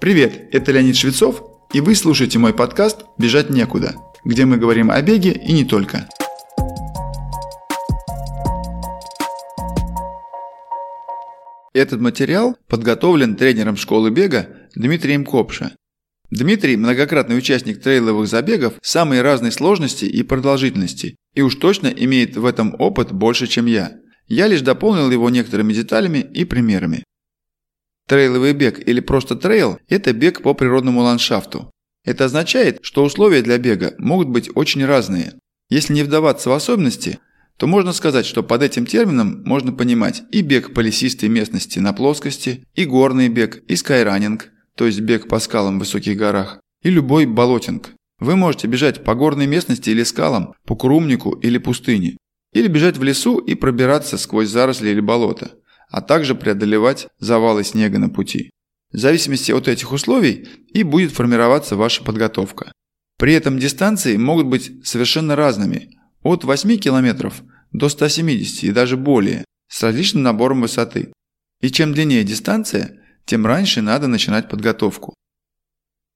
Привет, это Леонид Швецов, и вы слушаете мой подкаст «Бежать некуда», где мы говорим о беге и не только. Этот материал подготовлен тренером школы бега Дмитрием Копша. Дмитрий – многократный участник трейловых забегов самой разной сложности и продолжительности, и уж точно имеет в этом опыт больше, чем я. Я лишь дополнил его некоторыми деталями и примерами. Трейловый бег или просто трейл – это бег по природному ландшафту. Это означает, что условия для бега могут быть очень разные. Если не вдаваться в особенности, то можно сказать, что под этим термином можно понимать и бег по лесистой местности на плоскости, и горный бег, и скайранинг, то есть бег по скалам в высоких горах, и любой болотинг. Вы можете бежать по горной местности или скалам, по курумнику или пустыне, или бежать в лесу и пробираться сквозь заросли или болото а также преодолевать завалы снега на пути. В зависимости от этих условий и будет формироваться ваша подготовка. При этом дистанции могут быть совершенно разными – от 8 км до 170 и даже более, с различным набором высоты. И чем длиннее дистанция, тем раньше надо начинать подготовку.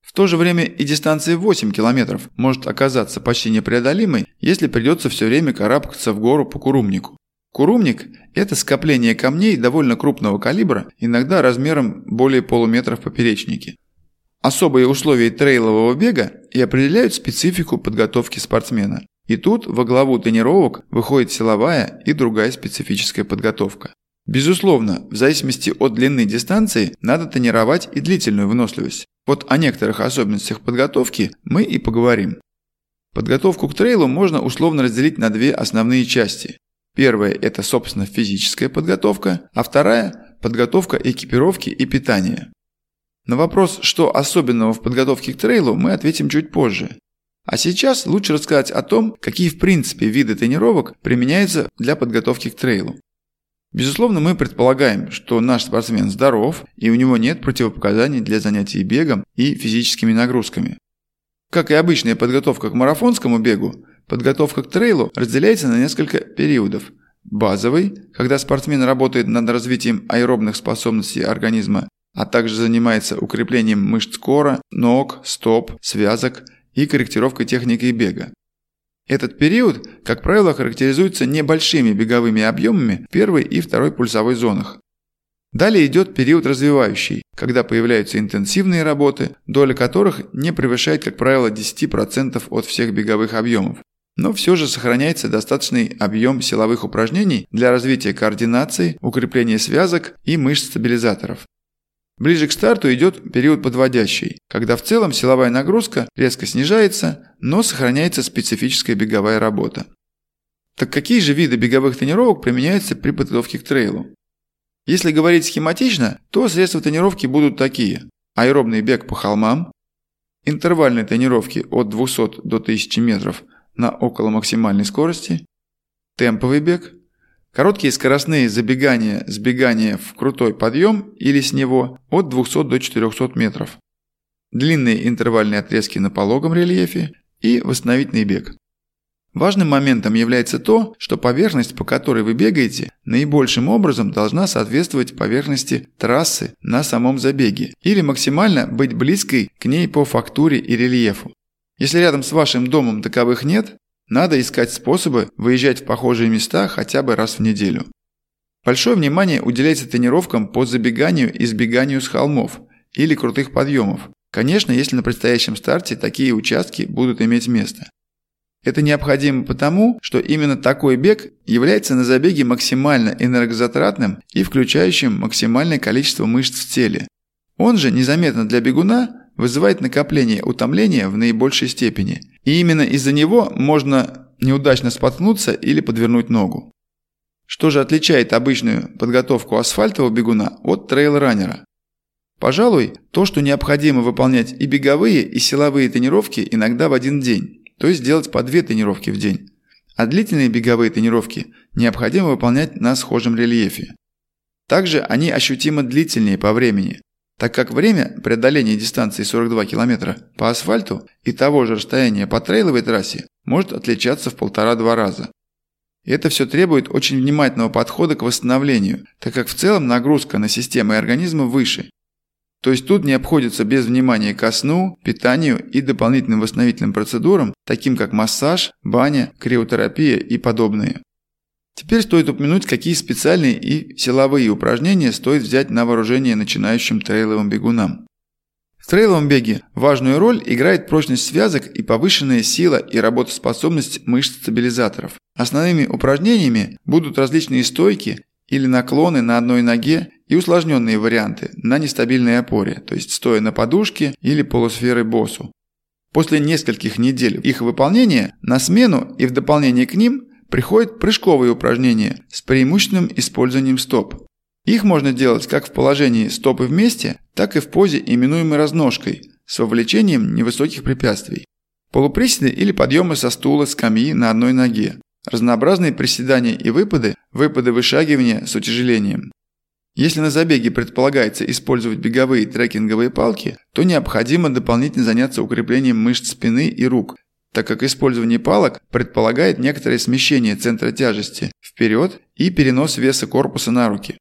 В то же время и дистанция 8 км может оказаться почти непреодолимой, если придется все время карабкаться в гору по курумнику. Курумник – это скопление камней довольно крупного калибра, иногда размером более полуметра в поперечнике. Особые условия трейлового бега и определяют специфику подготовки спортсмена. И тут во главу тренировок выходит силовая и другая специфическая подготовка. Безусловно, в зависимости от длины дистанции надо тренировать и длительную выносливость. Вот о некоторых особенностях подготовки мы и поговорим. Подготовку к трейлу можно условно разделить на две основные части Первая – это, собственно, физическая подготовка, а вторая – подготовка экипировки и питания. На вопрос, что особенного в подготовке к трейлу, мы ответим чуть позже. А сейчас лучше рассказать о том, какие в принципе виды тренировок применяются для подготовки к трейлу. Безусловно, мы предполагаем, что наш спортсмен здоров и у него нет противопоказаний для занятий бегом и физическими нагрузками. Как и обычная подготовка к марафонскому бегу, Подготовка к трейлу разделяется на несколько периодов. Базовый, когда спортсмен работает над развитием аэробных способностей организма, а также занимается укреплением мышц кора, ног, стоп, связок и корректировкой техники бега. Этот период, как правило, характеризуется небольшими беговыми объемами в первой и второй пульсовой зонах. Далее идет период развивающий, когда появляются интенсивные работы, доля которых не превышает, как правило, 10% от всех беговых объемов но все же сохраняется достаточный объем силовых упражнений для развития координации, укрепления связок и мышц-стабилизаторов. Ближе к старту идет период подводящий, когда в целом силовая нагрузка резко снижается, но сохраняется специфическая беговая работа. Так какие же виды беговых тренировок применяются при подготовке к трейлу? Если говорить схематично, то средства тренировки будут такие. Аэробный бег по холмам, интервальные тренировки от 200 до 1000 метров – на около максимальной скорости, темповый бег, короткие скоростные забегания, сбегания в крутой подъем или с него от 200 до 400 метров, длинные интервальные отрезки на пологом рельефе и восстановительный бег. Важным моментом является то, что поверхность, по которой вы бегаете, наибольшим образом должна соответствовать поверхности трассы на самом забеге или максимально быть близкой к ней по фактуре и рельефу. Если рядом с вашим домом таковых нет, надо искать способы выезжать в похожие места хотя бы раз в неделю. Большое внимание уделяется тренировкам по забеганию и сбеганию с холмов или крутых подъемов. Конечно, если на предстоящем старте такие участки будут иметь место. Это необходимо потому, что именно такой бег является на забеге максимально энергозатратным и включающим максимальное количество мышц в теле. Он же незаметно для бегуна вызывает накопление утомления в наибольшей степени, и именно из-за него можно неудачно споткнуться или подвернуть ногу. Что же отличает обычную подготовку асфальтового бегуна от трейл-раннера? Пожалуй, то, что необходимо выполнять и беговые, и силовые тренировки иногда в один день, то есть делать по две тренировки в день. А длительные беговые тренировки необходимо выполнять на схожем рельефе. Также они ощутимо длительнее по времени, так как время преодоления дистанции 42 км по асфальту и того же расстояния по трейловой трассе может отличаться в полтора-два раза. И это все требует очень внимательного подхода к восстановлению, так как в целом нагрузка на системы организма выше. То есть тут не обходится без внимания ко сну, питанию и дополнительным восстановительным процедурам, таким как массаж, баня, криотерапия и подобные. Теперь стоит упомянуть, какие специальные и силовые упражнения стоит взять на вооружение начинающим трейловым бегунам. В трейловом беге важную роль играет прочность связок и повышенная сила и работоспособность мышц-стабилизаторов. Основными упражнениями будут различные стойки или наклоны на одной ноге и усложненные варианты на нестабильной опоре, то есть стоя на подушке или полусферы боссу. После нескольких недель их выполнения на смену и в дополнение к ним приходят прыжковые упражнения с преимущественным использованием стоп. Их можно делать как в положении стопы вместе, так и в позе, именуемой разножкой, с вовлечением невысоких препятствий. Полуприседы или подъемы со стула, скамьи на одной ноге. Разнообразные приседания и выпады, выпады вышагивания с утяжелением. Если на забеге предполагается использовать беговые трекинговые палки, то необходимо дополнительно заняться укреплением мышц спины и рук, так как использование палок предполагает некоторое смещение центра тяжести вперед и перенос веса корпуса на руки.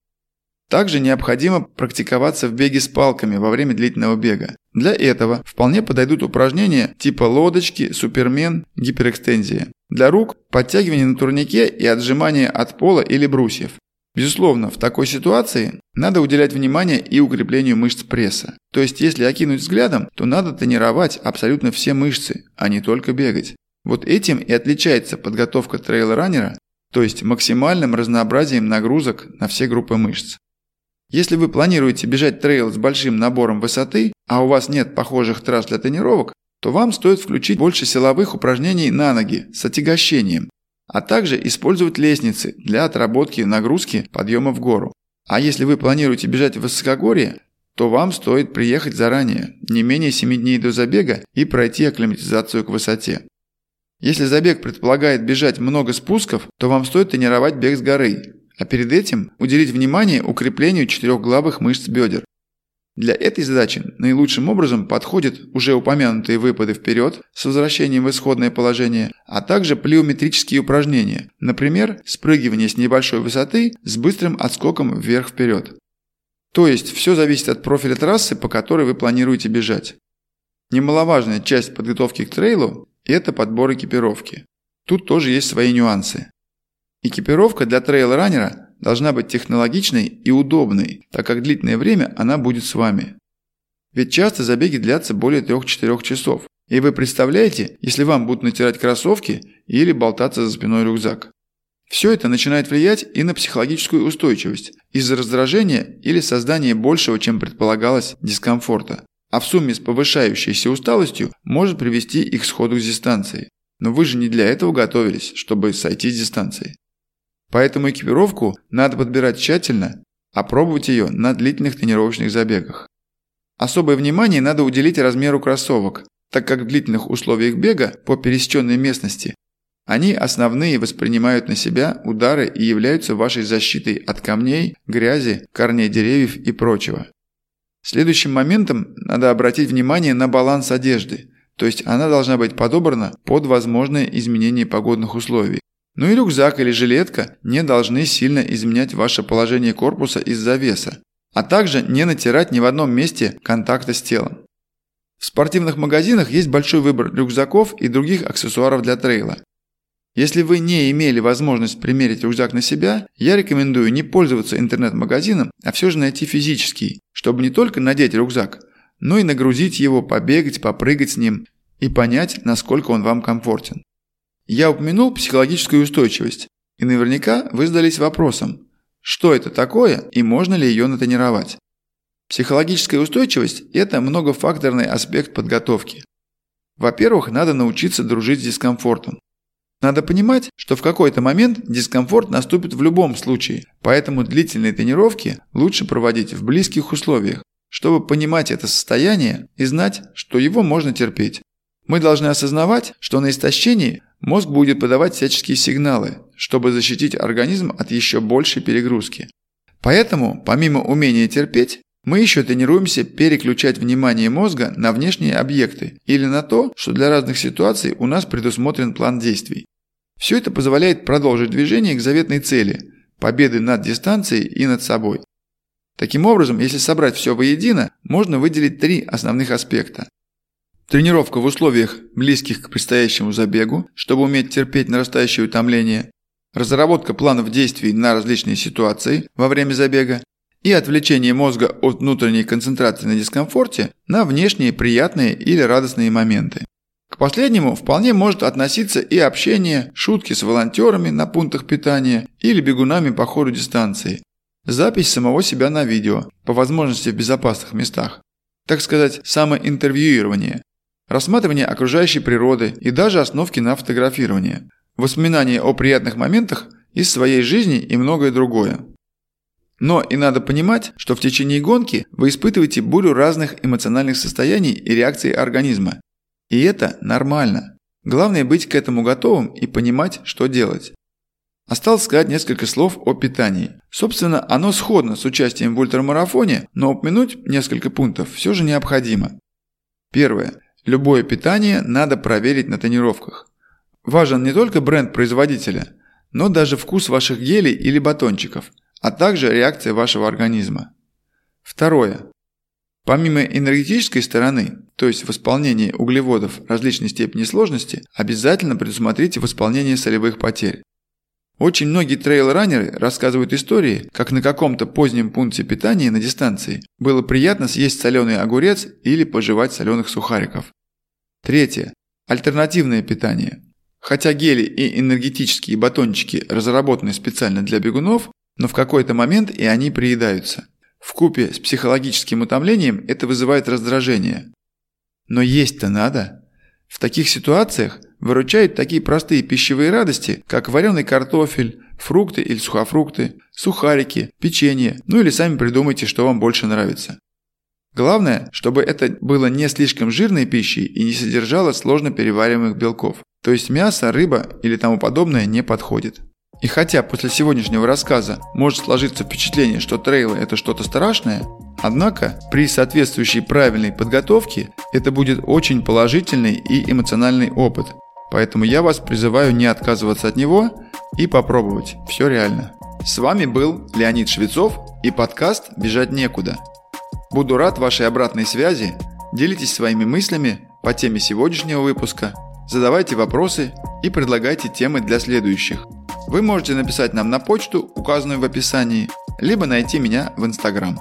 Также необходимо практиковаться в беге с палками во время длительного бега. Для этого вполне подойдут упражнения типа лодочки, супермен, гиперэкстензия. Для рук – подтягивание на турнике и отжимание от пола или брусьев. Безусловно, в такой ситуации надо уделять внимание и укреплению мышц пресса. То есть, если окинуть взглядом, то надо тренировать абсолютно все мышцы, а не только бегать. Вот этим и отличается подготовка трейл-раннера, то есть максимальным разнообразием нагрузок на все группы мышц. Если вы планируете бежать трейл с большим набором высоты, а у вас нет похожих трасс для тренировок, то вам стоит включить больше силовых упражнений на ноги с отягощением, а также использовать лестницы для отработки нагрузки подъема в гору. А если вы планируете бежать в высокогорье, то вам стоит приехать заранее, не менее 7 дней до забега и пройти акклиматизацию к высоте. Если забег предполагает бежать много спусков, то вам стоит тренировать бег с горы, а перед этим уделить внимание укреплению четырехглавых мышц бедер. Для этой задачи наилучшим образом подходят уже упомянутые выпады вперед с возвращением в исходное положение, а также плеометрические упражнения, например, спрыгивание с небольшой высоты с быстрым отскоком вверх-вперед. То есть все зависит от профиля трассы, по которой вы планируете бежать. Немаловажная часть подготовки к трейлу – это подбор экипировки. Тут тоже есть свои нюансы. Экипировка для трейл-раннера должна быть технологичной и удобной, так как длительное время она будет с вами. Ведь часто забеги длятся более 3-4 часов, и вы представляете, если вам будут натирать кроссовки или болтаться за спиной рюкзак. Все это начинает влиять и на психологическую устойчивость из-за раздражения или создания большего, чем предполагалось, дискомфорта. А в сумме с повышающейся усталостью может привести их к сходу с дистанции. Но вы же не для этого готовились, чтобы сойти с дистанции. Поэтому экипировку надо подбирать тщательно, а пробовать ее на длительных тренировочных забегах. Особое внимание надо уделить размеру кроссовок, так как в длительных условиях бега по пересеченной местности они основные воспринимают на себя удары и являются вашей защитой от камней, грязи, корней деревьев и прочего. Следующим моментом надо обратить внимание на баланс одежды, то есть она должна быть подобрана под возможные изменения погодных условий. Ну и рюкзак или жилетка не должны сильно изменять ваше положение корпуса из-за веса, а также не натирать ни в одном месте контакта с телом. В спортивных магазинах есть большой выбор рюкзаков и других аксессуаров для трейла. Если вы не имели возможность примерить рюкзак на себя, я рекомендую не пользоваться интернет-магазином, а все же найти физический, чтобы не только надеть рюкзак, но и нагрузить его, побегать, попрыгать с ним и понять, насколько он вам комфортен. Я упомянул психологическую устойчивость, и наверняка вы задались вопросом, что это такое и можно ли ее натренировать. Психологическая устойчивость – это многофакторный аспект подготовки. Во-первых, надо научиться дружить с дискомфортом. Надо понимать, что в какой-то момент дискомфорт наступит в любом случае, поэтому длительные тренировки лучше проводить в близких условиях, чтобы понимать это состояние и знать, что его можно терпеть. Мы должны осознавать, что на истощении мозг будет подавать всяческие сигналы, чтобы защитить организм от еще большей перегрузки. Поэтому, помимо умения терпеть, мы еще тренируемся переключать внимание мозга на внешние объекты или на то, что для разных ситуаций у нас предусмотрен план действий. Все это позволяет продолжить движение к заветной цели – победы над дистанцией и над собой. Таким образом, если собрать все воедино, можно выделить три основных аспекта. Тренировка в условиях, близких к предстоящему забегу, чтобы уметь терпеть нарастающее утомление, разработка планов действий на различные ситуации во время забега и отвлечение мозга от внутренней концентрации на дискомфорте на внешние приятные или радостные моменты. К последнему вполне может относиться и общение, шутки с волонтерами на пунктах питания или бегунами по ходу дистанции, запись самого себя на видео, по возможности в безопасных местах, так сказать, самоинтервьюирование, рассматривание окружающей природы и даже основки на фотографирование, воспоминания о приятных моментах из своей жизни и многое другое. Но и надо понимать, что в течение гонки вы испытываете бурю разных эмоциональных состояний и реакций организма. И это нормально. Главное быть к этому готовым и понимать, что делать. Осталось сказать несколько слов о питании. Собственно, оно сходно с участием в ультрамарафоне, но упомянуть несколько пунктов все же необходимо. Первое. Любое питание надо проверить на тренировках. Важен не только бренд производителя, но даже вкус ваших гелей или батончиков, а также реакция вашего организма. Второе. Помимо энергетической стороны, то есть восполнения углеводов различной степени сложности, обязательно предусмотрите восполнение солевых потерь. Очень многие трейл-раннеры рассказывают истории, как на каком-то позднем пункте питания на дистанции было приятно съесть соленый огурец или пожевать соленых сухариков. Третье. Альтернативное питание. Хотя гели и энергетические батончики разработаны специально для бегунов, но в какой-то момент и они приедаются. В купе с психологическим утомлением это вызывает раздражение. Но есть-то надо. В таких ситуациях выручают такие простые пищевые радости, как вареный картофель, фрукты или сухофрукты, сухарики, печенье, ну или сами придумайте, что вам больше нравится. Главное, чтобы это было не слишком жирной пищей и не содержало сложно перевариваемых белков. То есть мясо, рыба или тому подобное не подходит. И хотя после сегодняшнего рассказа может сложиться впечатление, что трейлы это что-то страшное, однако при соответствующей правильной подготовке это будет очень положительный и эмоциональный опыт. Поэтому я вас призываю не отказываться от него и попробовать. Все реально. С вами был Леонид Швецов и подкаст «Бежать некуда». Буду рад вашей обратной связи. Делитесь своими мыслями по теме сегодняшнего выпуска, задавайте вопросы и предлагайте темы для следующих. Вы можете написать нам на почту, указанную в описании, либо найти меня в Инстаграм.